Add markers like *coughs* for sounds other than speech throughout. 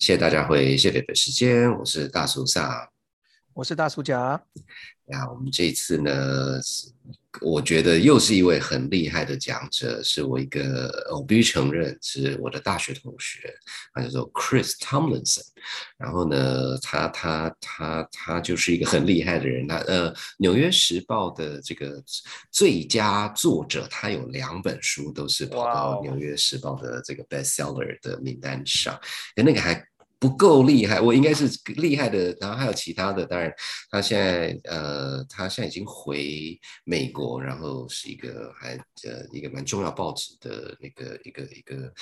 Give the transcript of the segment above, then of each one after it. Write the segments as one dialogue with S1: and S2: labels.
S1: 谢谢大家会谢谢的时间，我是大叔萨，
S2: 我是大叔甲。
S1: 那我们这一次呢，我觉得又是一位很厉害的讲者，是我一个我必须承认是我的大学同学，他叫做 Chris Tomlinson。然后呢，他他他他就是一个很厉害的人。他呃，《纽约时报》的这个最佳作者，他有两本书都是跑到《纽约时报》的这个 bestseller 的名单上，那个还。不够厉害，我应该是厉害的。然后还有其他的，当然他现在呃，他现在已经回美国，然后是一个还呃一个蛮重要报纸的那个一个一个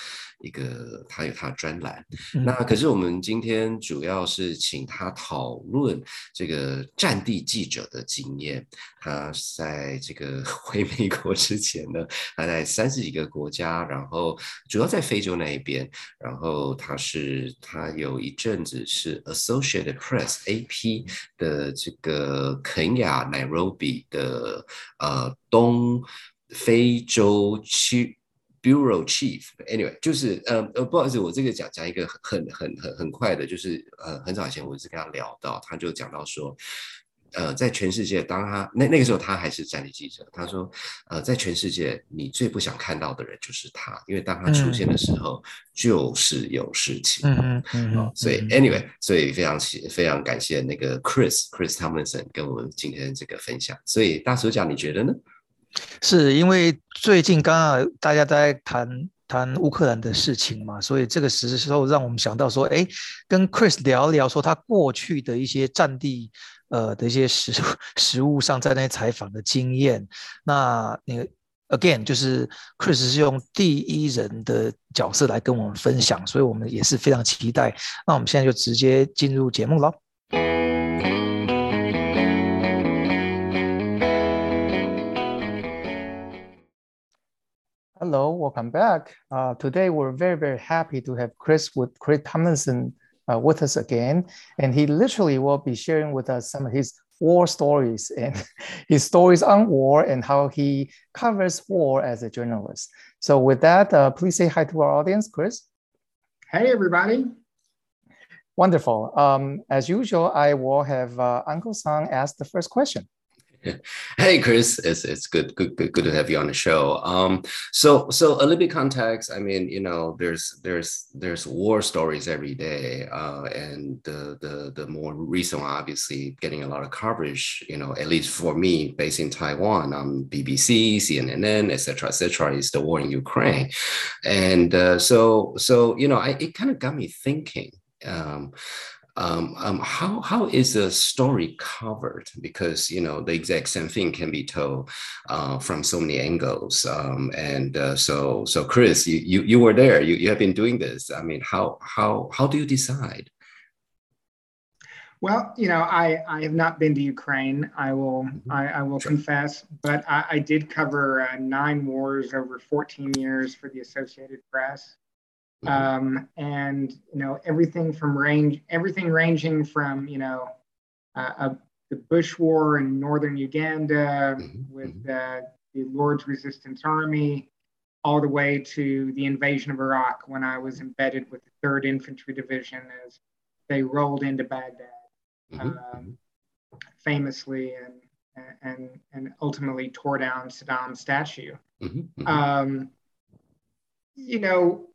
S1: 一个，他有他的专栏。那可是我们今天主要是请他讨论这个战地记者的经验。他在这个回美国之前呢，他在三十几个国家，然后主要在非洲那一边，然后他是他有。有一阵子是 Associated Press AP 的这个肯亚 Nairobi 的呃东非洲区 Bureau Chief。Anyway，就是呃呃不好意思，我这个讲讲一个很很很很快的，就是呃很早以前我是跟他聊到，他就讲到说。呃，在全世界，当他那那个时候，他还是战地记者。他说，呃，在全世界，你最不想看到的人就是他，因为当他出现的时候，就是有事情。嗯嗯嗯。所以，anyway，所以非常谢，非常感谢那个 Chris Chris Tomlinson 跟我们今天这个分享。所以，大手讲，你觉得呢？
S2: 是因为最近刚好大家在谈谈乌克兰的事情嘛，所以这个时候让我们想到说，哎，跟 Chris 聊聊，说他过去的一些战地。呃的一些实实物上在那采访的经验，那那个 again 就是 Chris 是用第一人的角色来跟我们分享，所以我们也是非常期待。那我们现在就直接进入节目喽。Hello, welcome back. Uh, today we're very very happy to have Chris with Chris Tomlinson. Uh, with us again. And he literally will be sharing with us some of his war stories *laughs* and his stories on war and how he covers war as a journalist. So, with that, uh, please say hi to our audience, Chris.
S3: Hey, everybody.
S2: Wonderful. Um, as usual, I will have uh, Uncle Sang ask the first question. *laughs*
S1: Hey, Chris, it's it's good, good, good, good to have you on the show. Um, so so a little bit context. I mean, you know, there's there's there's war stories every day, uh, and the the the more recent one, obviously, getting a lot of coverage. You know, at least for me, based in Taiwan, on BBC, CNN, etc., etc., is the war in Ukraine, and uh, so so you know, I, it kind of got me thinking. Um, um, um, how how is the story covered? Because you know the exact same thing can be told uh, from so many angles. Um, and uh, so so Chris, you, you you were there. You, you have been doing this. I mean, how how how do you decide?
S3: Well, you know, I, I have not been to Ukraine. I will mm-hmm. I, I, will sure. confess, but I, I did cover uh, nine wars over 14 years for the Associated Press. Mm-hmm. Um, and you know everything from range, everything ranging from you know uh, uh, the Bush War in northern Uganda mm-hmm. with uh, the Lord's Resistance Army, all the way to the invasion of Iraq when I was embedded with the Third Infantry Division as they rolled into Baghdad, mm-hmm. um, mm-hmm. famously and and and ultimately tore down Saddam's statue. Mm-hmm. Um, you know,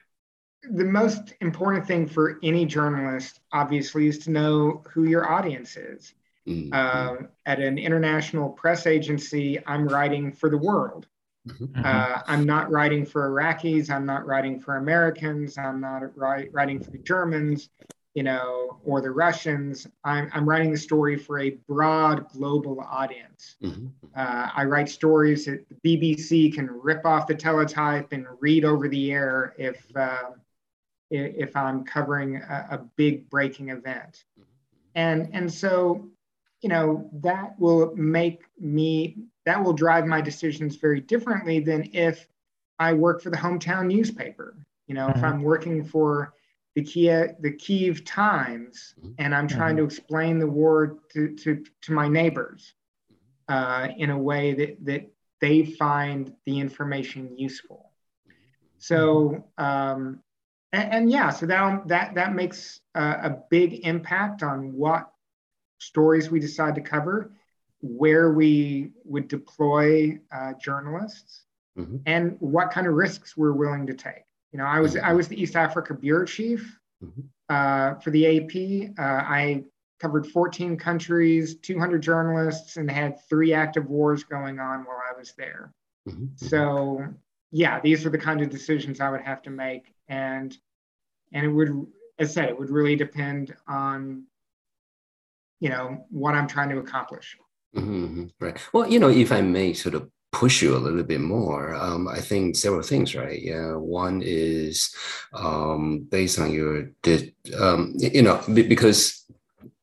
S3: the most important thing for any journalist, obviously, is to know who your audience is. Mm-hmm. Uh, at an international press agency, I'm writing for the world. Mm-hmm. Uh, I'm not writing for Iraqis. I'm not writing for Americans. I'm not write, writing for the Germans, you know, or the Russians. I'm, I'm writing the story for a broad global audience. Mm-hmm. Uh, I write stories that the BBC can rip off the teletype and read over the air if uh, if I'm covering a, a big breaking event. And, and so, you know, that will make me, that will drive my decisions very differently than if I work for the hometown newspaper. You know, mm-hmm. if I'm working for the Kiev, the Kiev Times, and I'm trying mm-hmm. to explain the war to, to, to my neighbors uh, in a way that, that they find the information useful. So, um, and, and yeah, so that that that makes a, a big impact on what stories we decide to cover, where we would deploy uh, journalists, mm-hmm. and what kind of risks we're willing to take. You know, I was mm-hmm. I was the East Africa bureau chief mm-hmm. uh, for the AP. Uh, I covered 14 countries, 200 journalists, and had three active wars going on while I was there. Mm-hmm. So yeah, these are the kind of decisions I would have to make, and and it would, as I said, it would really depend on you know what I'm trying to accomplish.
S1: Mm-hmm, mm-hmm. right. Well, you know, if I may sort of push you a little bit more, um, I think several things, right? Yeah. One is um, based on your, um, you know, because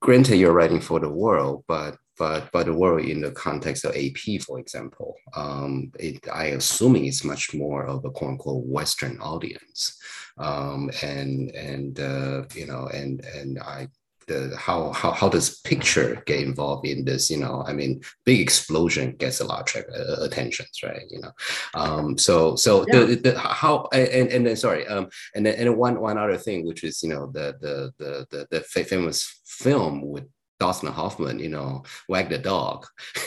S1: granted you're writing for the world, but but but the world in the context of AP, for example, um, it, I assuming it's much more of a quote unquote Western audience, um, and and uh, you know, and and I the how how how does picture get involved in this? You know, I mean, big explosion gets a lot of uh, attentions, right? You know, um, so so yeah. the, the how and and then sorry, um, and then and one one other thing, which is you know the the the the, the famous film with Dustin Hoffman, you know, wag the dog. *laughs*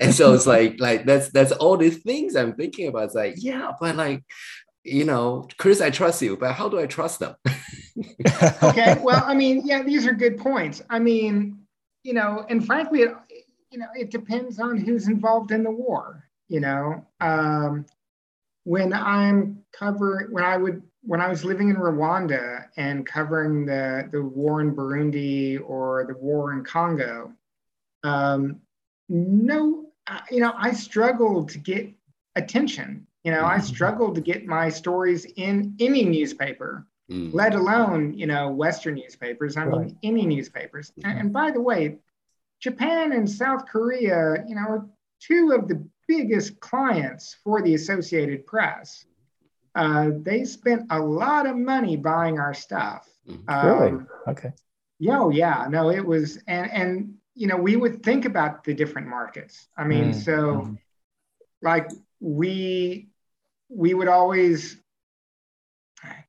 S1: and so it's like, like that's that's all these things I'm thinking about. It's like, yeah, but like, you know, Chris, I trust you, but how do I trust them? *laughs*
S3: okay. Well, I mean, yeah, these are good points. I mean, you know, and frankly, it, you know, it depends on who's involved in the war. You know, um, when I'm covering, when I would, when I was living in Rwanda and covering the the war in Burundi or the war in Congo, um, no, you know, I struggled to get attention. You know, I mm-hmm. struggled to get my stories in any newspaper mm. let alone you know Western newspapers. I mean, any newspapers. And, and, by the way, Japan and South Korea, you know, are two of the biggest clients for the Associated Press. Uh, they spent a lot of money buying our stuff.
S2: Mm-hmm. Um, really? Okay.
S3: Yeah, oh, yeah. No, it was, and and you know, we would think about the different markets. I mean, mm-hmm. so mm. like we we would always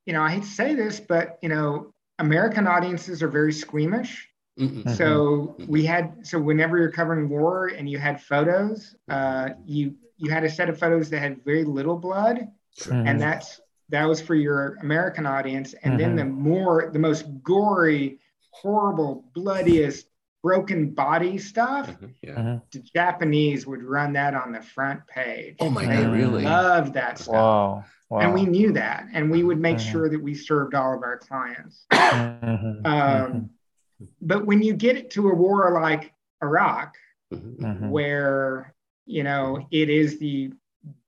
S3: you know, I hate to say this, but you know, American audiences are very squeamish. Mm-hmm. So we had so whenever you're covering war and you had photos, uh, you you had a set of photos that had very little blood, mm-hmm. and that's that was for your American audience. And mm-hmm. then the more the most gory, horrible, bloodiest, broken body stuff, mm-hmm. yeah. Mm-hmm. the Japanese would run that on the front page.
S1: Oh my god, really?
S3: Love that stuff. Wow. Wow. And we knew that, and we would make mm-hmm. sure that we served all of our clients. *coughs* Mm-hmm. Um, mm-hmm. but when you get it to a war like Iraq, mm-hmm. Mm-hmm. where you know it is the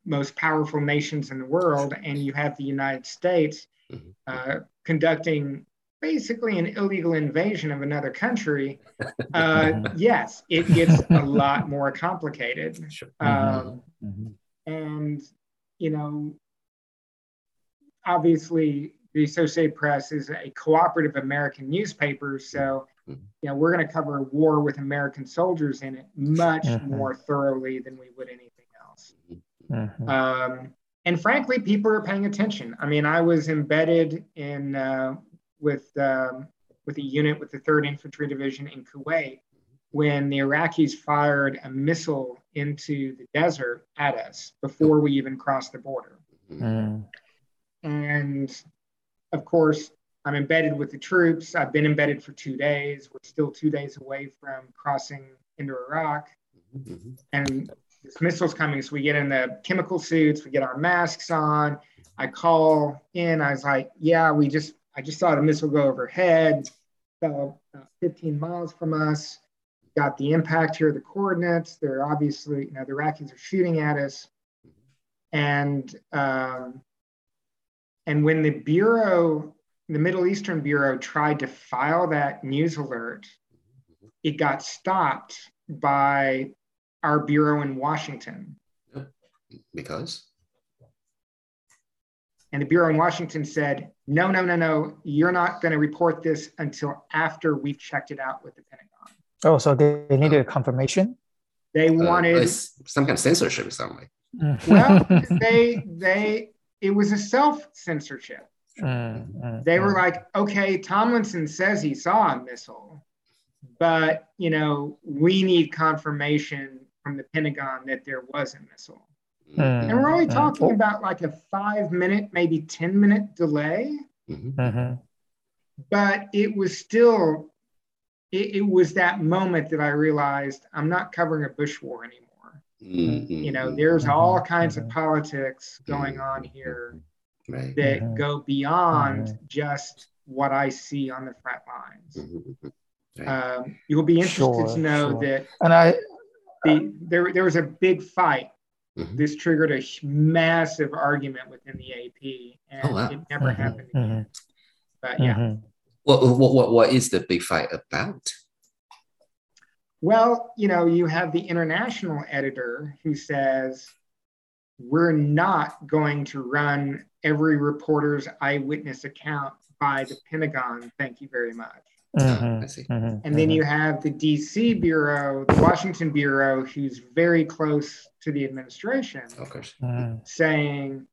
S3: most powerful nations in the world, and you have the United States mm-hmm. uh, conducting basically an illegal invasion of another country, uh, *laughs* yes, it gets a lot more complicated. Um, and you know, obviously the Associated Press is a cooperative American newspaper, so mm-hmm. you know we're going to cover war with American soldiers in it much mm-hmm. more thoroughly than we would anything else. Mm-hmm. Um, and frankly, people are paying attention. I mean, I was embedded in uh, with um, with a unit with the Third Infantry Division in Kuwait when the Iraqis fired a missile into the desert at us before we even crossed the border. Mm. And of course, I'm embedded with the troops. I've been embedded for two days. We're still two days away from crossing into Iraq. Mm-hmm. And missile's coming. So we get in the chemical suits, we get our masks on. I call in. I was like, yeah, we just, I just saw the missile go overhead, fell about 15 miles from us. Got the impact here, the coordinates. They're obviously, you know, the Iraqis are shooting at us. And um, and when the Bureau, the Middle Eastern Bureau, tried to file that news alert, it got stopped by our bureau in Washington.
S1: Because?
S3: And the bureau in Washington said, no, no, no, no, you're not going to report this until after we've checked it out with the Pentagon.
S2: Oh, so they needed a confirmation?
S3: They uh, wanted uh,
S1: some kind of censorship, something.
S3: well, *laughs* they they it was a self censorship.
S2: Mm, mm,
S3: They were
S2: mm.
S3: like, okay, Tomlinson says he saw a missile, but you know, we need confirmation from the Pentagon that there was a missile.
S2: Mm.
S3: And we're only
S2: Mm.
S3: talking
S2: Oh.
S3: about like a five minute, maybe 10 minute delay,
S1: Mhm.
S2: Mhm.
S3: but it was still, it, it was that moment that I realized I'm not covering a Bush war anymore.
S1: Mhm.
S3: You know, there's all
S2: Mhm.
S3: kinds of politics going on here
S1: Right.
S3: that go beyond just what I see on the front lines.
S1: Right.
S3: Um, you'll be interested
S2: Sure,
S3: to know
S2: sure.
S3: that
S2: And I,
S3: the, there, there was a big fight.
S1: Mhm.
S3: This triggered a massive argument within the AP, and
S1: Oh, wow.
S3: it never
S2: Mhm,
S3: happened again.
S2: mhm,
S3: But yeah,
S2: mhm.
S1: What, what, what, what is the big fight about?
S3: well, you know, you have the international editor who says, we're not going to run every reporter's eyewitness account by the Pentagon. Thank you very much.
S2: Mhm,
S1: I see.
S2: mhm,
S3: And then
S2: mhm.
S3: you have the DC Bureau, the Washington Bureau, who's very close to the administration,
S1: Of course.
S2: Mhm.
S3: saying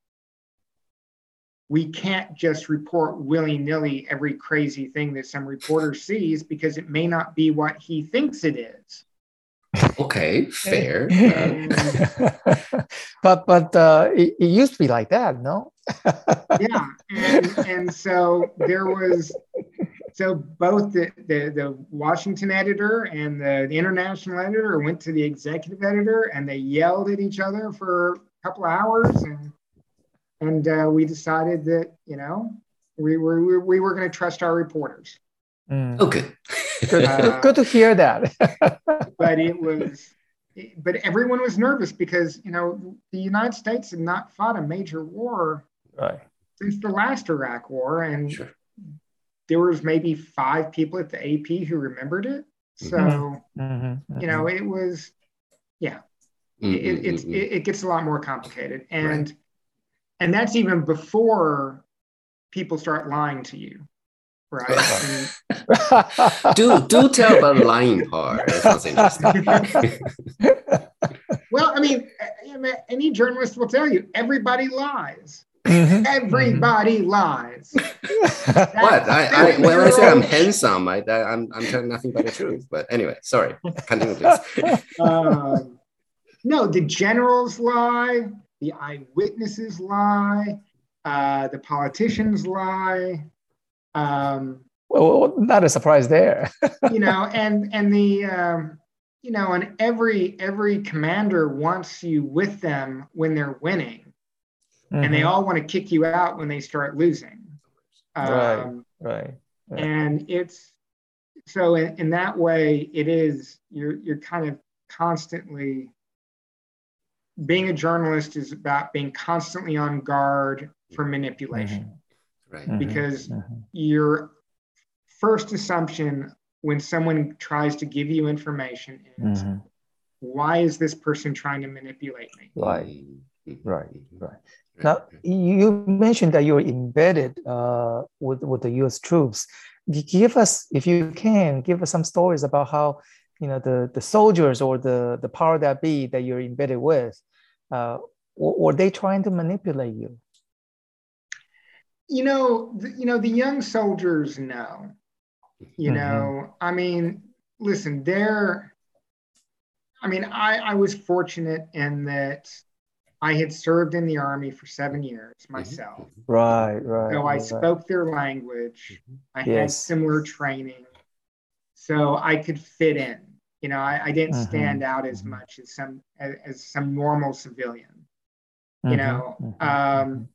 S3: we can't just report willy nilly every crazy thing that some reporter sees because it may not be what he thinks it is.
S1: Okay, *laughs* fair. Uh, *laughs*
S2: but but uh, it, it used to be like that, no? *laughs*
S3: Yeah. And, and so there was, so both the, the, the Washington editor and the, the international editor went to the executive editor and they yelled at each other for a couple of hours. And, and uh, we decided that, you know, we were, we, we were going to trust our reporters.
S2: Mm.
S1: good. *laughs*
S2: Good,
S3: Uh,
S2: good, good to hear that. *laughs*
S3: but it was but everyone was nervous because you know the united states had not fought a major war
S2: right.
S3: since the last iraq war and
S1: sure.
S3: There was maybe five people at the ap who remembered it. So
S2: Mhm,
S3: you know it was yeah.
S1: Mm,
S3: it,
S1: mm,
S3: it's
S1: mm, mm.
S3: it, it gets a lot more complicated. And and that's even before people start lying to you right? *laughs* And-
S1: do do tell about the lying part. That interesting. *laughs*
S3: well I mean, any journalist will tell you everybody lies
S2: Mhm,
S3: everybody lies *laughs*
S1: what? I, I when I say I'm handsome, I, I I'm I'm telling nothing but the truth. But anyway, sorry. Continue, please. *laughs*
S3: um, no, the generals lie, the eyewitnesses lie, uh, the politicians lie. Um,
S2: well, not a surprise there. *laughs*
S3: you know, and and the um, you know, and every every commander wants you with them when they're winning, and they
S2: Mhm,
S3: all want to kick you out when they start losing.
S2: Right.
S3: Um,
S2: right. right.
S3: and it's so in, in that way it is you're you're kind of constantly being a journalist is about being constantly on guard for manipulation
S1: Right.
S2: Mhm,
S3: because
S2: mhm.
S3: your first assumption when someone tries to give you information is
S2: Mhm.
S3: why is this person trying to manipulate me
S2: Right. Right, right.
S1: Right,
S2: Now, you mentioned that you're embedded uh, with with the U.S. troops. Give us, if you can, give us some stories about how you know the the soldiers or the the power that be that you're embedded with. Uh, were they trying to manipulate you?
S3: you know the, you know the young soldiers know you
S2: Mhm.
S3: know i mean listen they're i mean i i was fortunate in that i had served in the army for seven years mm-hmm. myself.
S2: Right, right.
S3: so i
S2: right.
S3: spoke their language. Mm-hmm. I had similar training. So i could fit in. You know i, I didn't
S2: Mhm,
S3: stand out as
S2: mm-hmm.
S3: much as some as, as some normal civilian. You know um,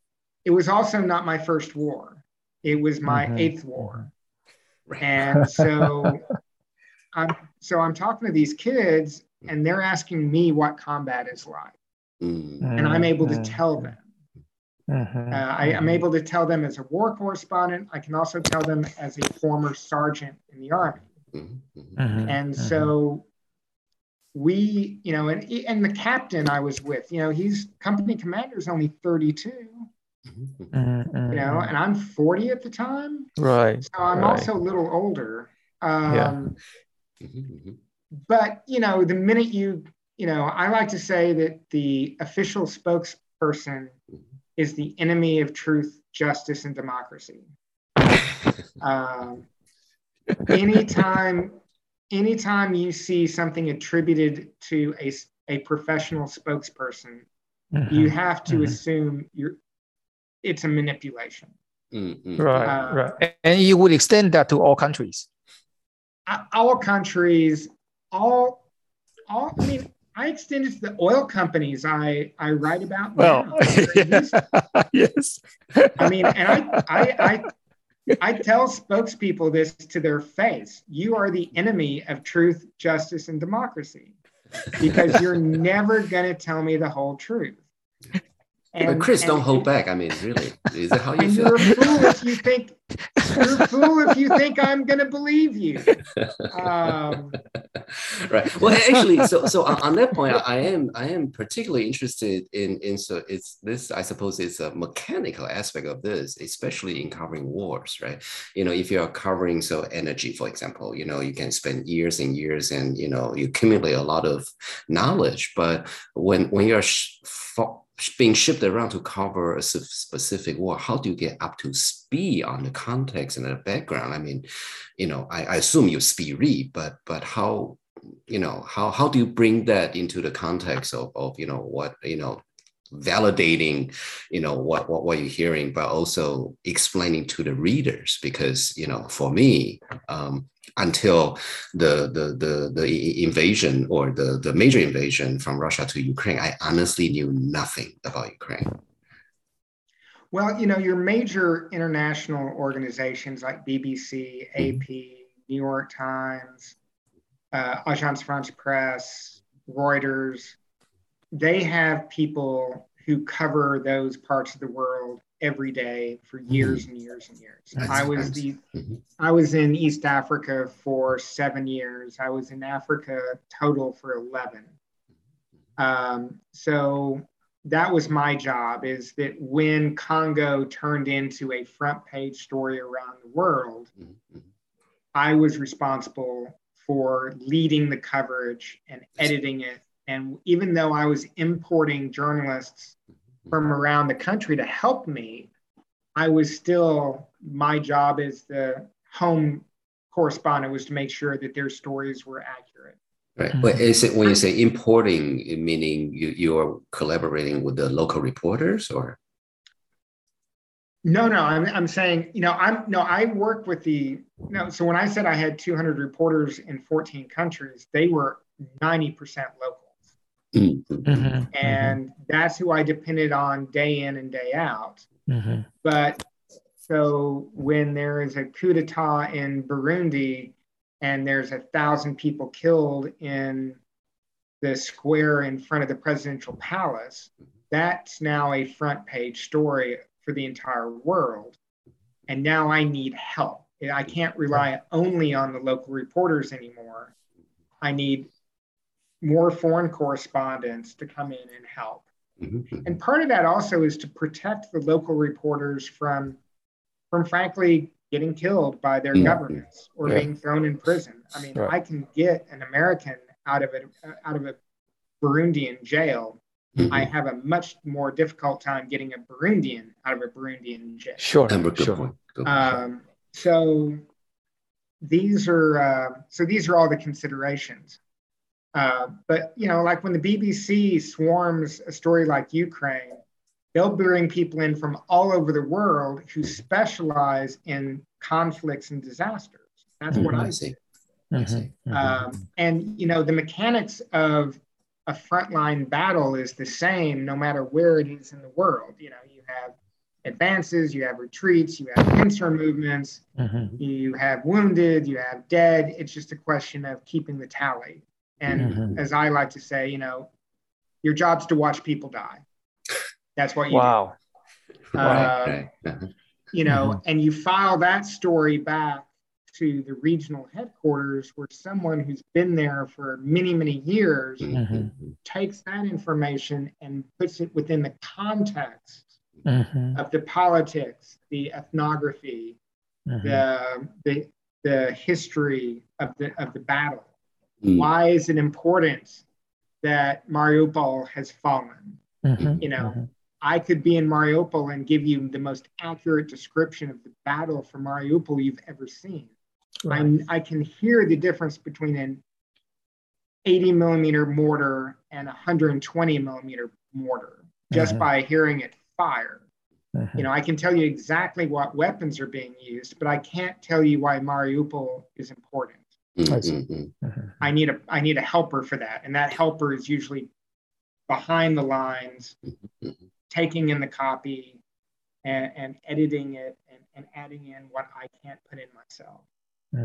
S3: it was also not my first war. It was my eighth war. And so *laughs* I'm so I'm talking to these kids and they're asking me what combat is like.
S1: Mm,
S3: And I'm able to
S2: mhm,
S3: tell them.
S2: mhm,
S3: Uh, I, I'm
S2: mhm.
S3: able to tell them as a war correspondent. I can also tell them as a former sergeant in the army.
S1: Mhm,
S3: And so we, you know, and, and the captain I was with, you know, he's company commander is only 32,
S1: Mhm, mhm.
S2: Mhm, mhm,
S3: you know, and I'm 40 at the time.
S2: right.
S3: So I'm
S2: Right.
S3: also a little older. Um,
S2: Yeah.
S3: But you know the minute you you know i like to say that the official spokesperson is the enemy of truth justice, and democracy. *laughs* um, anytime, anytime you see something attributed to a, a professional spokesperson, mm-hmm. you have to mm-hmm. assume you're it's a manipulation.
S2: Mm-hmm. Right, uh, right. And you would extend that to all countries.
S3: All countries, all, all. I mean, I extend it to the oil companies I I write about.
S2: Well, *laughs* yes.
S3: I mean, and I I I I tell spokespeople this to their face. You are the enemy of truth, justice, and democracy because you're *laughs* never going to tell me the whole truth.
S1: And, but Chris, and, don't hold back. I mean, really, is that how you feel?
S3: You're a fool if you *laughs* think you're a fool if you think I'm going to believe you. Um,
S1: right. Well, actually, so so on that point, I am I am particularly interested in in so it's this I suppose it's a mechanical aspect of this, especially in covering wars, right? You know, if you are covering so energy, for example, you know, you can spend years and years, and you know, you accumulate a lot of knowledge, but when when you're being shipped around to cover a specific war, how do you get up to speed on the context and the background? I mean, you know, I, I assume you speed read, but but how, you know, how how do you bring that into the context of, of you know what you know validating you know what, what what you're hearing but also explaining to the readers because you know for me um, until the, the the the invasion or the the major invasion from Russia to Ukraine, I honestly knew nothing about Ukraine.
S3: Well, you know, your major international organizations like BBC, mm-hmm. AP, New York Times, uh, Agence France Presse, Reuters, they have people who cover those parts of the world every day for mm-hmm. years and years and years. That's I was nice. the mm-hmm. I was in East Africa for seven years. I was in Africa total for eleven. Um, so that was my job. Is that when Congo turned into a front page story around the world, mm-hmm. I was responsible for leading the coverage and editing it. And even though I was importing journalists from around the country to help me, I was still, my job as the home correspondent was to make sure that their stories were accurate.
S1: Right. But is it when you say importing, meaning you, you're collaborating with the local reporters or?
S3: No, no, I'm, I'm saying, you know, I'm no, I work with the, no, so when I said I had 200 reporters in 14 countries, they were 90% local. Mm-hmm. mm-hmm. And that's who I depended on day in and day out. Mm-hmm. But so when there is a coup d'etat in Burundi and there's a thousand people killed in the square in front of the presidential palace, that's now a front page story for the entire world. And now I need help. I can't rely only on the local reporters anymore. I need more foreign correspondents to come in and help. Mm-hmm. And part of that also is to protect the local reporters from, from frankly, getting killed by their mm-hmm. governments or yeah. being thrown in prison. I mean, right. I can get an American out of it out of a Burundian jail. Mm-hmm. I have a much more difficult time getting a Burundian out of a Burundian jail.
S2: Sure, sure.
S3: Um, so these are uh, so these are all the considerations. Uh, but you know, like when the BBC swarms a story like Ukraine, they'll bring people in from all over the world who specialize in conflicts and disasters. That's mm-hmm. what I see. Mm-hmm. Um, and you know, the mechanics of a frontline battle is the same no matter where it is in the world. You know, you have advances, you have retreats, you have pincer movements, mm-hmm. you have wounded, you have dead. It's just a question of keeping the tally. And mm-hmm. as I like to say, you know, your job's to watch people die. That's what you
S2: wow.
S3: do. Uh, you know, mm-hmm. and you file that story back to the regional headquarters where someone who's been there for many, many years mm-hmm. takes that information and puts it within the context mm-hmm. of the politics, the ethnography, mm-hmm. the, the, the history of the, of the battle. Mm. Why is it important that Mariupol has fallen? Mm-hmm, you know, mm-hmm. I could be in Mariupol and give you the most accurate description of the battle for Mariupol you've ever seen. Right. I, I can hear the difference between an 80 millimeter mortar and a 120 millimeter mortar just mm-hmm. by hearing it fire. Mm-hmm. You know, I can tell you exactly what weapons are being used, but I can't tell you why Mariupol is important. Mm-hmm. mm-hmm. I need a I need a helper for that, and that helper is usually behind the lines, mm-hmm. taking in the copy and, and editing it and, and adding in what I can't put in myself.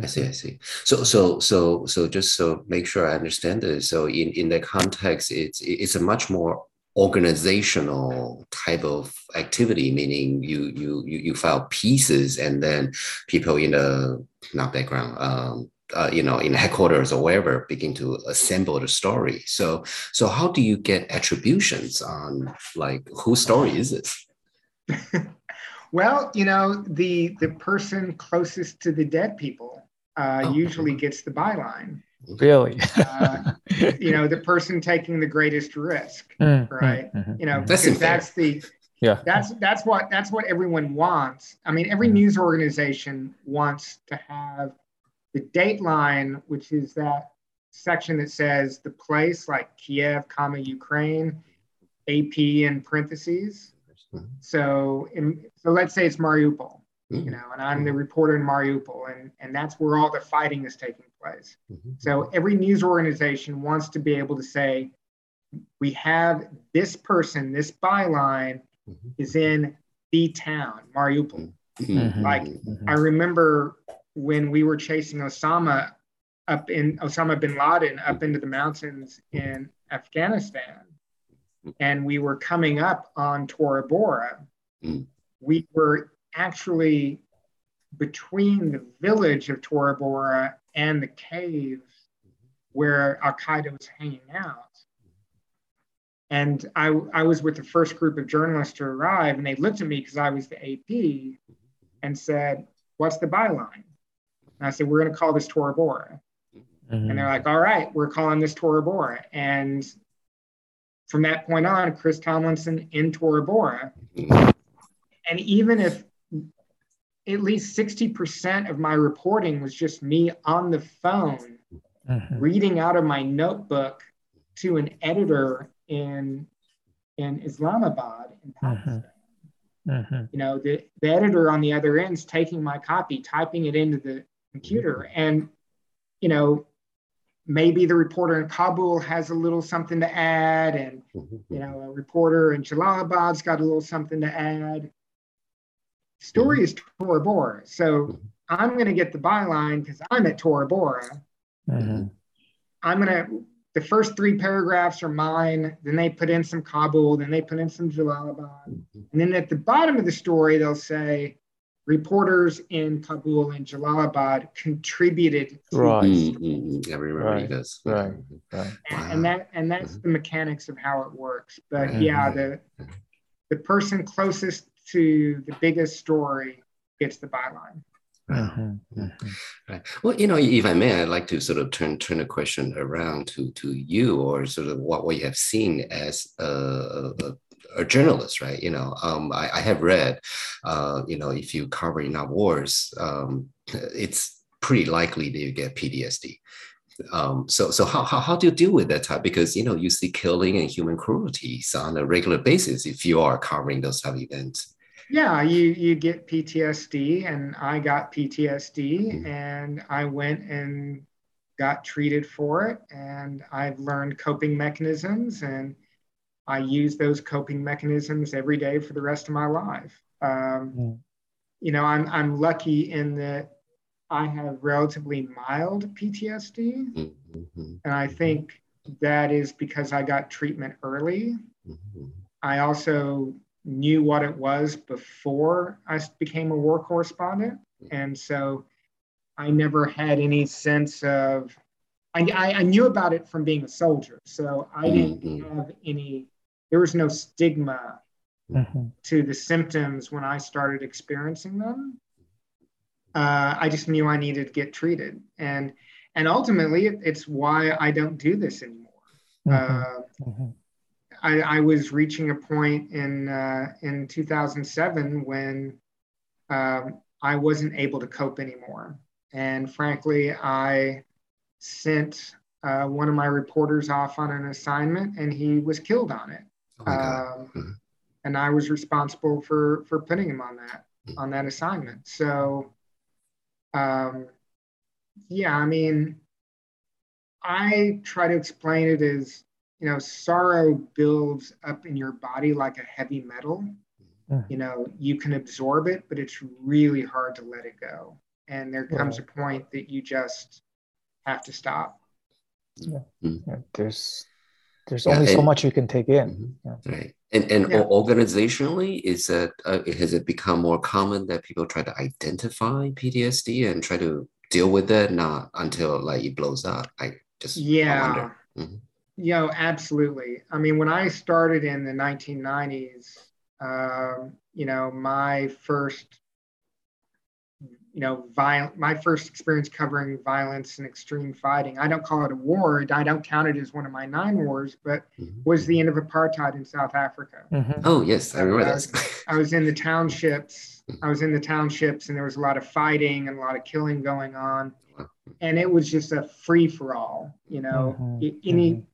S1: I see, I see. So, so, so, so, just so make sure I understand this. So, in in the context, it's it's a much more organizational type of activity, meaning you you you you file pieces, and then people in the not background, um, uh, you know, in headquarters or wherever, begin to assemble the story. So, so how do you get attributions on like whose story is this? *laughs*
S3: well, you know, the the person closest to the dead people uh, oh. usually gets the byline.
S2: Really?
S3: uh, you know, the person taking the greatest risk, *laughs* mm, right? Mm, mm, you know, that's, that's the yeah that's that's what that's what everyone wants i mean every mm. news organization wants to have the dateline, which is that section that says the place like Kiev, comma Ukraine, AP in parentheses. Mm-hmm. So, in, so let's say it's Mariupol, mm-hmm. you know, and I'm the reporter in Mariupol, and and that's where all the fighting is taking place. Mm-hmm. So every news organization wants to be able to say, we have this person, this byline mm-hmm. is in the town, Mariupol. Mm-hmm. Like mm-hmm. I remember when we were chasing Osama up in Osama bin Laden up into the mountains in Afghanistan, and we were coming up on Tora Bora, mm. we were actually between the village of Tora Bora and the caves where Al Qaeda was hanging out. And I, I was with the first group of journalists to arrive, and they looked at me because I was the AP and said, What's the byline? And I said, we're going to call this Tora Bora. Mm-hmm. And they're like, all right, we're calling this Tora Bora. And from that point on, Chris Tomlinson in Tora Bora. And even if at least 60% of my reporting was just me on the phone mm-hmm. reading out of my notebook to an editor in in Islamabad in mm-hmm. Pakistan. Mm-hmm. You know, the, the editor on the other end is taking my copy, typing it into the computer. And, you know, maybe the reporter in Kabul has a little something to add, and, mm-hmm. you know, a reporter in Jalalabad's got a little something to add. Story mm-hmm. is Tora Bora. So mm-hmm. I'm going to get the byline because I'm at Tora Bora. Mm-hmm. I'm going to, the first three paragraphs are mine. Then they put in some Kabul, then they put in some Jalalabad. And then at the bottom of the story, they'll say, reporters in Kabul and Jalalabad contributed
S2: right.
S1: Mm-hmm. I remember
S2: right.
S1: this.
S2: Right. right.
S3: And, wow. and, that and that's mm-hmm. the mechanics of how it works. But mm-hmm. yeah, the the person closest to the biggest story gets the byline.
S1: Mm-hmm. mm-hmm. Right. Well, you know, if I may, I'd like to sort of turn turn the question around to to you, or sort of what, what you have seen as a, a, a journalist, right? You know, um, I, I, have read, uh, you know, if you cover enough wars, um, it's pretty likely that you get PTSD. Um, so, so how, how, how do you deal with that type? Because you know you see killing and human cruelties on a regular basis if you are covering those type of events.
S3: Yeah, you you get PTSD, and I got PTSD, mm-hmm. and I went and got treated for it, and I've learned coping mechanisms and I use those coping mechanisms every day for the rest of my life. Um, mm. You know, I'm, I'm lucky in that I have relatively mild PTSD. Mm-hmm. And I think that is because I got treatment early. Mm-hmm. I also knew what it was before I became a war correspondent. And so I never had any sense of, I, I, knew about it from being a soldier. So I didn't mm-hmm. have any there was no stigma mm-hmm. to the symptoms when I started experiencing them. Uh, I just knew I needed to get treated, and and ultimately, it, it's why I don't do this anymore. Mm-hmm. Uh, mm-hmm. I, I was reaching a point in uh, in 2007 when um, I wasn't able to cope anymore, and frankly, I sent uh, one of my reporters off on an assignment, and he was killed on it.
S1: Oh my God.
S3: Um,
S1: Mhm.
S3: And I was responsible for for putting him on that on that assignment. So, um, yeah, I mean, I try to explain it as you know, sorrow builds up in your body like a heavy metal.
S2: Mhm.
S3: You know, you can absorb it, but it's really hard to let it go. And there comes a point that you just have to stop.
S2: Yeah, there's there's
S1: Yeah,
S2: only so much you can take in.
S1: Mhm.
S2: Yeah.
S1: Right. And and
S3: Yeah.
S1: organizationally, is that uh, has it become more common that people try to identify PTSD and try to deal with it, not until like it blows up? I just I
S3: Yeah.
S1: wonder. Mhm.
S3: You know, absolutely. I mean, when I started in the 1990s, um, you know, my first, you know, viol- my first experience covering violence and extreme fighting, I don't call it a war. I don't count it as one of my nine wars, but
S1: Mhm.
S3: was the end of apartheid in South Africa.
S2: Mhm.
S1: Oh yes, I remember that.
S3: I was in the townships. I was in the townships, and there was a lot of fighting and a lot of killing going on, and it was just a free for all. You know,
S2: Mhm,
S3: I- any,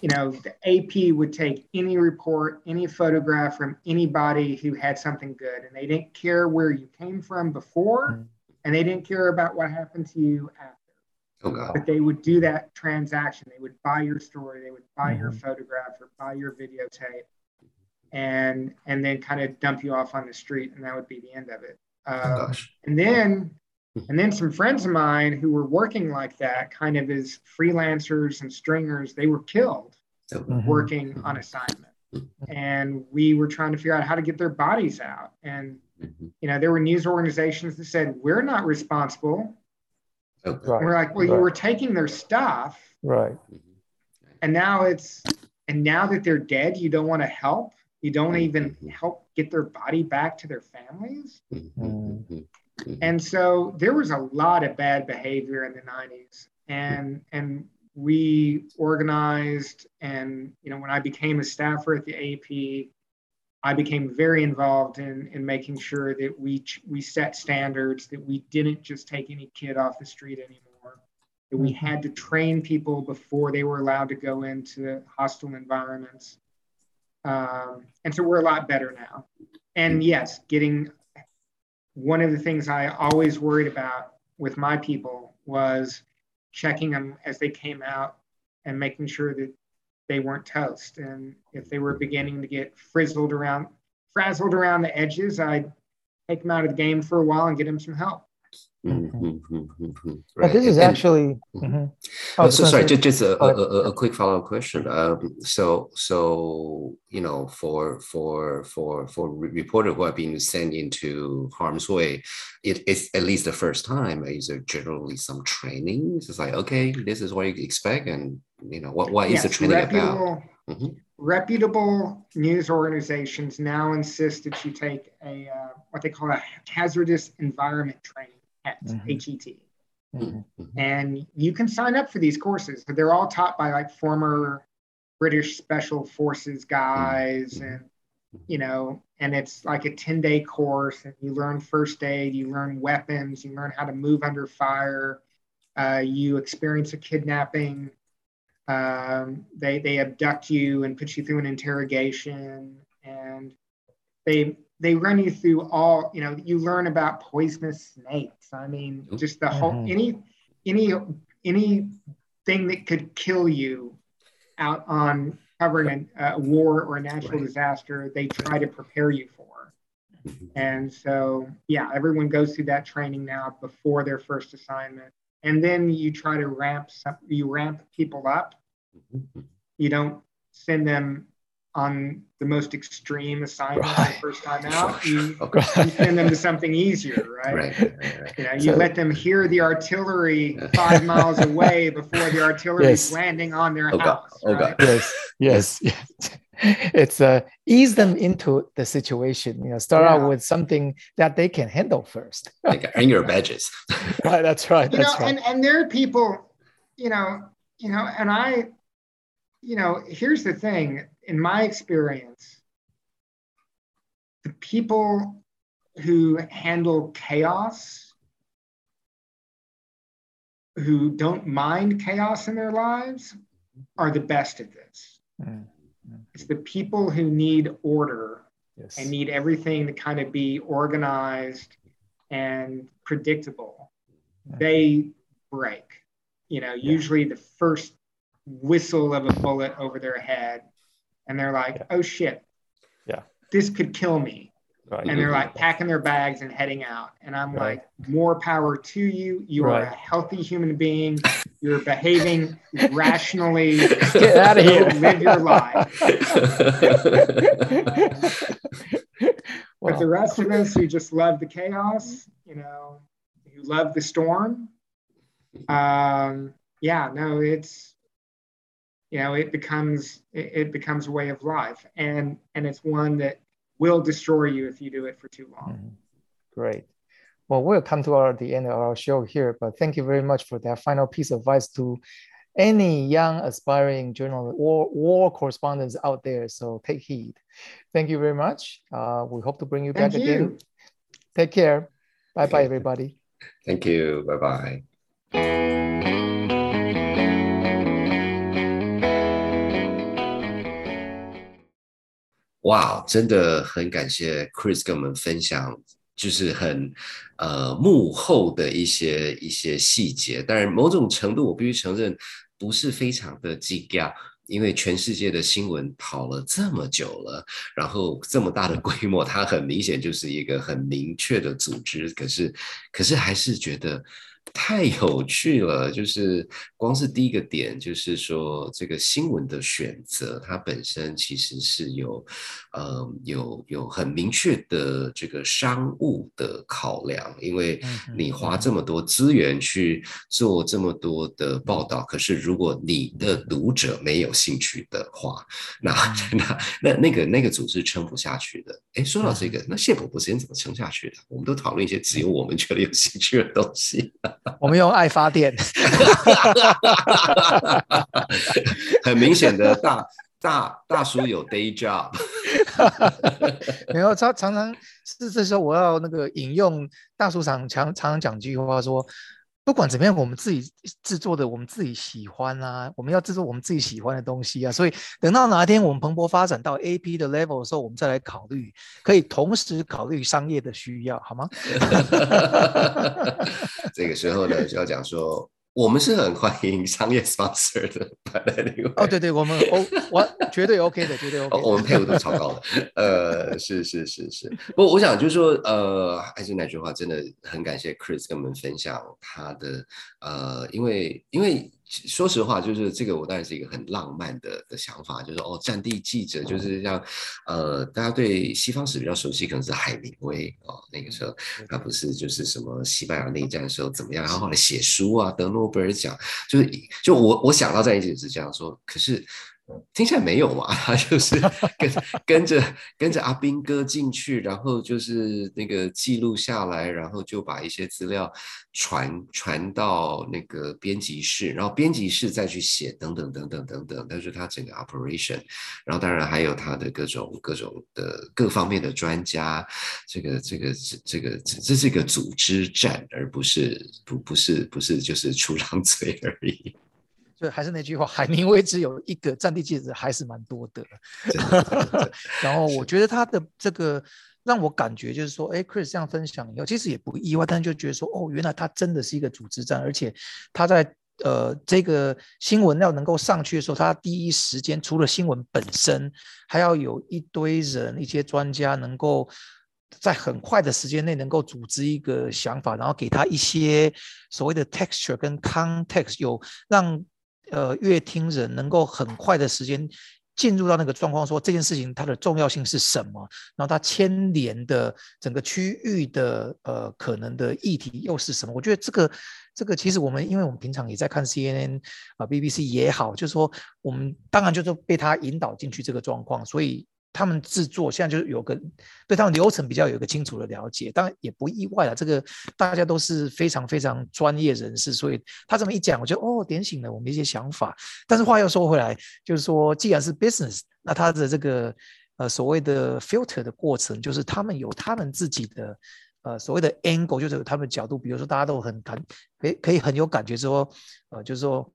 S3: you know, the AP would take any report, any photograph from anybody who had something good, and they didn't care where you came from before,
S2: Mhm.
S3: And they didn't care about what happened to you after.
S1: Oh God.
S3: But they would do that transaction. They would buy your story. They would buy your
S2: Mhm.
S3: photograph or buy your videotape, and and then kind of dump you off on the street, and that would be the end of it.
S1: Oh
S3: Uh,
S1: gosh.
S3: and then and then some friends of mine who were working like that, kind of as freelancers and stringers, they were killed
S1: Oh,
S2: Mhm.
S3: working on assignment, and we were trying to figure out how to get their bodies out. And
S1: mhm.
S3: you know, there were news organizations that said we're not responsible.
S1: Oh,
S2: Right.
S3: We're like, well, you were taking their stuff.
S2: Right.
S1: mhm.
S3: and now it's and now that they're dead you don't want to help you don't even
S1: Mhm.
S3: help get their body back to their families
S1: Mhm,
S2: Mm.
S1: mhm, mhm.
S3: and so there was a lot of bad behavior in the 90s and and we organized and you know when i became a staffer at the ap i became very involved in in making sure that we ch- we set standards that we didn't just take any kid off the street anymore that we
S2: Mhm.
S3: had to train people before they were allowed to go into hostile environments. Um, and so we're a lot better now. And yes getting one of the things I always worried about with my people was checking them as they came out and making sure that they weren't toast. And if they were beginning to get frizzled around, frazzled around the edges, I'd take them out of the game for a while and get them some help.
S1: Mhm, mhm, mhm, mhm.
S2: But
S1: Right.
S2: this is
S1: And-
S2: actually.
S1: Mhm.
S2: mhm.
S1: Oh, so sorry, just, just a, a, a, a quick follow-up question. Um, so, so you know, for for for for reporter who have been sent into harm's way, it, it's at least the first time. Is there generally some training? It's like, okay, this is what you expect, and you know, what what is the
S3: Yes,
S1: training about?
S3: reputable,
S1: Mhm.
S3: reputable news organizations now insist that you take a uh, what they call a hazardous environment training, HET,
S2: Mhm.
S3: H-E-T.
S2: Mhm.
S1: Mhm.
S3: and you can sign up for these courses. They're all taught by like former British Special Forces guys,
S1: Mhm.
S3: and you know, and it's like a 10 day course, and you learn first aid, you learn weapons, you learn how to move under fire, uh, you experience a kidnapping. Um, they they abduct you and put you through an interrogation, and they they run you through all you know you learn about poisonous snakes i mean just the whole
S2: Mhm.
S3: any any anything that could kill you out on covering a, a war or a natural
S1: Right.
S3: disaster they try to prepare you for
S1: Mhm.
S3: and so yeah everyone goes through that training now before their first assignment and then you try to ramp some, you ramp people up
S1: Mhm.
S3: you don't send them on the most extreme assignment the first time out
S1: sure.
S3: you,
S1: Okay.
S3: you send them to something easier, *laughs* right?
S1: Right, right, right.
S3: You know, you
S2: So-
S3: let them hear the artillery five *laughs* miles away before the artillery is landing on their
S1: Oh, God.
S3: house.
S1: Oh. God.
S2: yes, yes, *laughs* yes. It's uh, ease them into the situation. You know, start
S3: Yeah.
S2: out with something that they can handle first.
S1: Like earn your badges.
S2: right. That's right.
S3: You know,
S2: right.
S3: and, and there are people, you know, you know, and I you know, here's the thing in my experience, the people who handle chaos, who don't mind chaos in their lives, are the best at this. Mm-hmm. It's the people who need order yes. and need everything to kind of be organized and predictable. Mm-hmm. They break. You know, yeah. usually the first whistle of a bullet over their head, and they're like, yeah. "Oh shit,
S2: yeah,
S3: this could kill me." Right. And they're like packing their bags and heading out. And I'm right. like, more power to you. You right. are a healthy human being. You're behaving rationally. *laughs*
S2: Get out of here.
S3: Live your life. *laughs* But the rest of us who just love the chaos, you know, who love the storm, um, yeah, no, it's you know, it becomes it, it becomes a way of life, and and it's one that will destroy you if you do it for too long. Mm-hmm.
S2: Great. Well, we'll come to our, the end of our show here, but thank you very much for that final piece of advice to any young aspiring journal or war correspondents out there. So take heed. Thank you very much. Uh, we hope to bring you back
S3: thank
S2: again.
S3: You.
S2: Take care. Bye bye, everybody.
S1: Thank you. Bye bye. 哇，真的很感谢 Chris 跟我们分享，就是很呃幕后的一些一些细节。当然，某种程度我必须承认，不是非常的惊讶，因为全世界的新闻跑了这么久了，然后这么大的规模，它很明显就是一个很明确的组织。可是，可是还是觉得。太有趣了，就是光是第一个点，就是说这个新闻的选择，它本身其实是有，呃，有有很明确的这个商务的考量，因为你花这么多资源去做这么多的报道，可是如果你的读者没有兴趣的话，那 *laughs* 那那那个那个组织撑不下去的。哎，说到这个，那谢普伯之间怎么撑下去的？我们都讨论一些只有我们觉得有兴趣的东西。*laughs*
S2: 我们用爱发电，*laughs*
S1: 很明显的大大大叔有 day job，*laughs*
S2: 没有他常常是这时候我要那个引用大叔常常常常讲句话说。不管怎么样，我们自己制作的，我们自己喜欢啊，我们要制作我们自己喜欢的东西啊。所以等到哪一天我们蓬勃发展到 A P 的 level 的时候，我们再来考虑，可以同时考虑商业的需要，好吗？*laughs*
S1: 这个时候呢，就要讲说。我们是很欢迎商业 sponsor 的，
S2: 哦，对对，我们 O 我绝对 OK 的，绝对 OK。
S1: 我们配合度超高的，呃，是是是是。不过我想就是说，呃，还是那句话，真的很感谢 Chris 跟我们分享他的，呃，因为因为。说实话，就是这个，我当然是一个很浪漫的的想法，就是哦，战地记者就是像，呃，大家对西方史比较熟悉，可能是海明威哦，那个时候他不是就是什么西班牙内战的时候怎么样，然后后来写书啊，得诺贝尔奖，就是就我我想到在一起是这样说，可是。听起来没有嘛？就是跟跟着跟着阿斌哥进去，然后就是那个记录下来，然后就把一些资料传传到那个编辑室，然后编辑室再去写等等等等等等。但是他整个 operation，然后当然还有他的各种各种的各方面的专家，这个这个这这个这是一个组织战，而不是不不是不是就是出张嘴而已。
S2: 就还是那句话，海明威只有一个战地记者，还是蛮多的。*laughs* 然后我觉得他的这个让我感觉就是说，哎，Chris 这样分享以后，其实也不意外，但就觉得说，哦，原来他真的是一个组织战，而且他在呃这个新闻要能够上去的时候，他第一时间除了新闻本身，还要有一堆人、一些专家能够在很快的时间内能够组织一个想法，然后给他一些所谓的 texture 跟 context，有让。呃，乐听人能够很快的时间进入到那个状况，说这件事情它的重要性是什么，然后它牵连的整个区域的呃可能的议题又是什么？我觉得这个这个其实我们因为我们平常也在看 CNN 啊 BBC 也好，就是说我们当然就是被他引导进去这个状况，所以。他们制作现在就是有个对他们流程比较有一个清楚的了解，当然也不意外了。这个大家都是非常非常专业人士，所以他这么一讲，我就哦点醒了我们一些想法。但是话又说回来，就是说既然是 business，那他的这个呃所谓的 filter 的过程，就是他们有他们自己的呃所谓的 angle，就是他们角度。比如说大家都很感可以可以很有感觉说，呃就是说。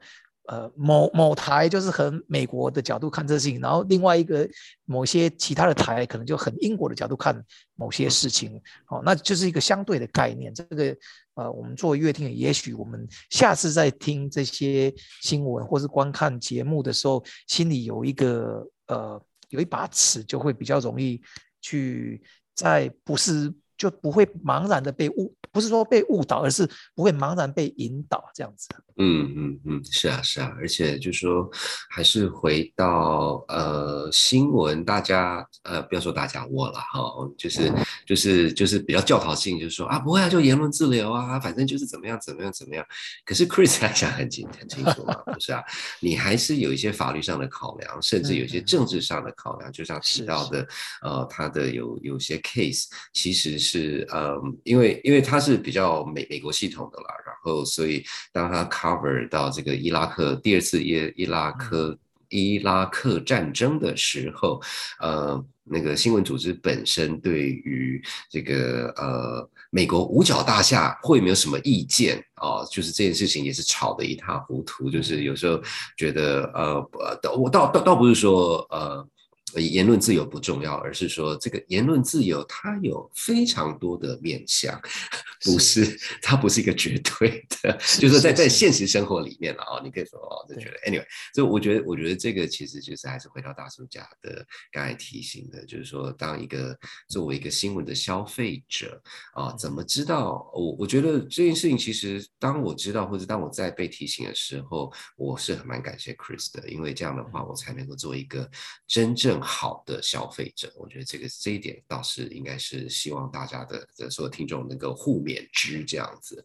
S2: 呃，某某台就是很美国的角度看这事情，然后另外一个某些其他的台可能就很英国的角度看某些事情，哦，那就是一个相对的概念。这个呃，我们作为乐听，也许我们下次在听这些新闻或是观看节目的时候，心里有一个呃有一把尺，就会比较容易去在不是。就不会茫然的被误，不是说被误导，而是不会茫然被引导这样子。
S1: 嗯嗯嗯，是啊是啊，而且就是说，还是回到呃新闻，大家呃不要说大家我了哈，就是就是就是比较教条性，就是说啊不会啊，就言论自由啊，反正就是怎么样怎么样怎么样。可是 Chris 来讲很清很清楚嘛，不是啊？你还是有一些法律上的考量，甚至有些政治上的考量，就像提到的呃，他的有有些 case 其实是。是呃，因为因为它是比较美美国系统的啦，然后所以当它 cover 到这个伊拉克第二次伊伊拉克伊拉克战争的时候，呃，那个新闻组织本身对于这个呃美国五角大厦会没有什么意见啊？就是这件事情也是吵得一塌糊涂，就是有时候觉得呃，我倒倒倒不是说呃。言论自由不重要，而是说这个言论自由它有非常多的面向，不是它不是一个绝对的，就是在在现实生活里面了啊，你可以说哦，就觉得 anyway，所以我觉得我觉得这个其实就是还是回到大叔家的刚才提醒的，就是说当一个作为一个新闻的消费者啊，怎么知道我我觉得这件事情其实当我知道或者当我在被提醒的时候，我是很蛮感谢 Chris 的，因为这样的话我才能够做一个真正。好的消费者，我觉得这个这一点倒是应该是希望大家的的所有听众能够互勉之这样子。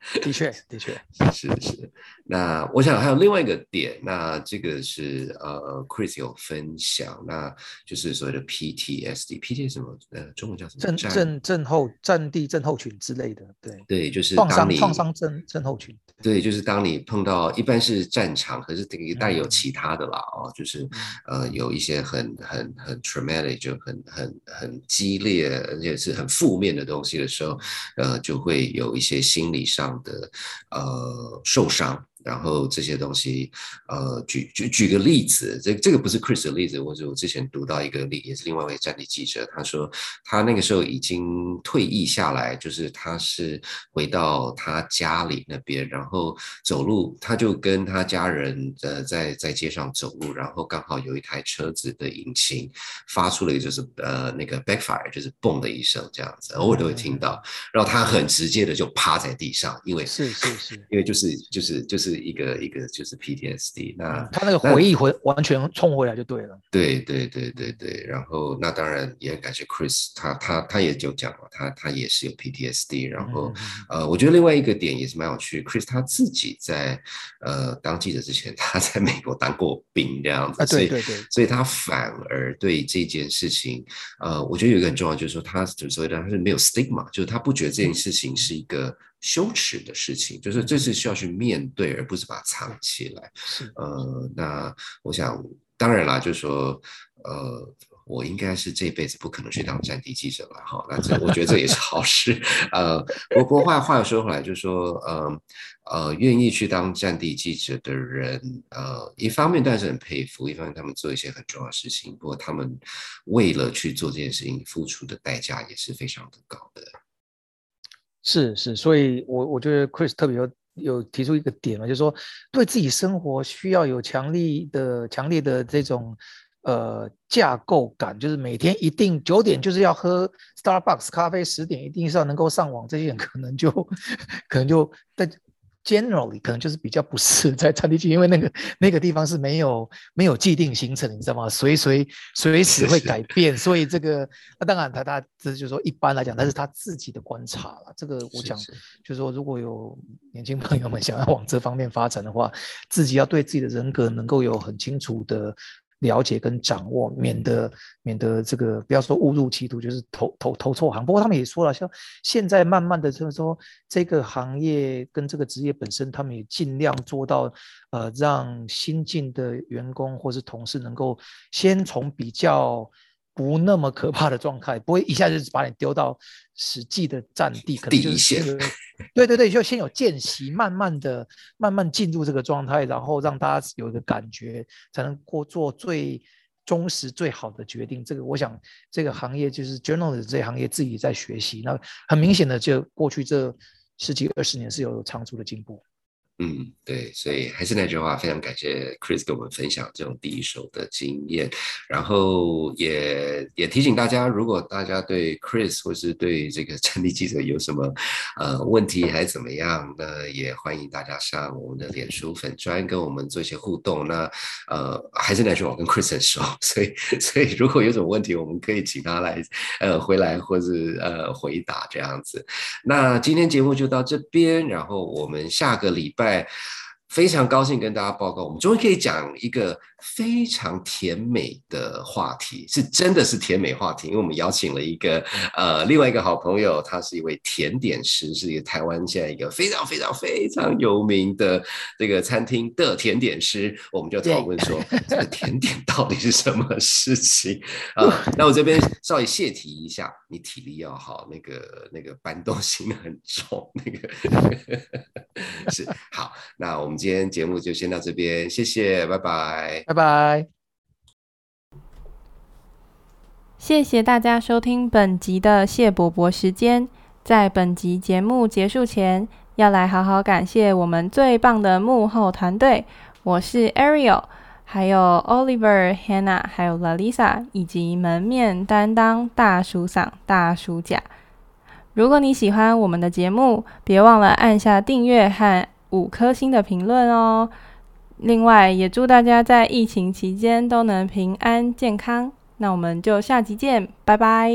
S1: *laughs*
S2: 的确，的确，*laughs*
S1: 是是。那我想还有另外一个点，那这个是呃，Chris 有分享，那就是所谓的 PTSD，PT 什么？呃，中文叫什么？
S2: 震震震后战地震后群之类的，对
S1: 对，就是
S2: 创伤创伤症症候群。
S1: 对，就是当你碰到一般是战场，可是这个带有其他的啦，哦，就是呃，有一些很很很 traumatic，就很很很激烈，而且是很负面的东西的时候，呃，就会有一些心理上。的呃受伤。然后这些东西，呃，举举举个例子，这这个不是 Chris 的例子，或者我之前读到一个例，也是另外一位战地记者，他说他那个时候已经退役下来，就是他是回到他家里那边，然后走路，他就跟他家人呃在在街上走路，然后刚好有一台车子的引擎发出了就是呃那个 backfire，就是嘣的一声这样子，偶尔都会听到，然后他很直接的就趴在地上，因为
S2: 是是是，
S1: 因为就是就是就是。是一个一个就是 PTSD，那
S2: 他那个回忆回完全冲回来就对了。
S1: 对对对对对，然后那当然也很感谢 Chris，他他他也就讲了，他他也是有 PTSD，然后呃，我觉得另外一个点也是蛮有趣，Chris 他自己在呃当记者之前，*laughs* 他在美国当过兵这样子，
S2: 所以
S1: 所以他反而对这件事情，呃，我觉得有一个很重要就是说，他所谓的他是没有 stigma，就是他不觉得这件事情是一个。羞耻的事情，就是这是需要去面对，而不是把它藏起来。呃，那我想，当然啦，就是说，呃，我应该是这辈子不可能去当战地记者了，哈。那这我觉得这也是好事。*laughs* 呃，不过话话又说回来，就是说，呃呃，愿意去当战地记者的人，呃，一方面当然是很佩服，一方面他们做一些很重要的事情，不过他们为了去做这件事情，付出的代价也是非常的高的。
S2: 是是，所以我我觉得 Chris 特别有有提出一个点嘛，就是说对自己生活需要有强力的、强烈的这种呃架构感，就是每天一定九点就是要喝 Starbucks 咖啡，十点一定是要能够上网，这些人可能就 *laughs* 可能就在。Generally，可能就是比较不适在餐厅去，因为那个那个地方是没有没有既定行程，你知道吗？随随随时会改变，所以这个那当然他他这就是说一般来讲，但是他自己的观察了。这个我讲就是说，如果有年轻朋友们想要往这方面发展的话，自己要对自己的人格能够有很清楚的了解跟掌握，免得免得这个不要说误入歧途，就是投投投错行。不过他们也说了，像现在慢慢的就是说这个行业跟这个职业本身，他们也尽量做到，呃，让新进的员工或是同事能够先从比较。不那么可怕的状态，不会一下子把你丢到实际的战地，可能就是 *laughs* 对对对，就先有间隙，慢慢的慢慢进入这个状态，然后让大家有一个感觉，才能过做最忠实、最好的决定。这个我想，这个行业就是 journalist 这行业自己在学习，那很明显的，就过去这十几二十年是有长足的进步。
S1: 嗯，对，所以还是那句话，非常感谢 Chris 跟我们分享这种第一手的经验，然后也也提醒大家，如果大家对 Chris 或是对这个战地记者有什么呃问题还怎么样，那也欢迎大家上我们的脸书粉专跟我们做一些互动。那呃，还是那句话，我跟 Chris 很熟，所以所以如果有什么问题，我们可以请他来呃回来或者呃回答这样子。那今天节目就到这边，然后我们下个礼拜。はい。非常高兴跟大家报告，我们终于可以讲一个。非常甜美的话题，是真的是甜美话题，因为我们邀请了一个呃另外一个好朋友，他是一位甜点师，是一个台湾现在一个非常非常非常有名的这个餐厅的甜点师，我们就讨论说这个甜点到底是什么事情 *laughs* 啊？那我这边稍微泄题一下，你体力要好，那个那个搬东西很重，那个 *laughs* 是好。那我们今天节目就先到这边，谢谢，拜拜。
S2: 拜拜！
S4: 谢谢大家收听本集的谢伯伯时间。在本集节目结束前，要来好好感谢我们最棒的幕后团队。我是 Ariel，还有 Oliver、Hannah，还有 Lalisa，以及门面担当大叔嗓、大叔甲。如果你喜欢我们的节目，别忘了按下订阅和五颗星的评论哦。另外，也祝大家在疫情期间都能平安健康。那我们就下集见，拜拜。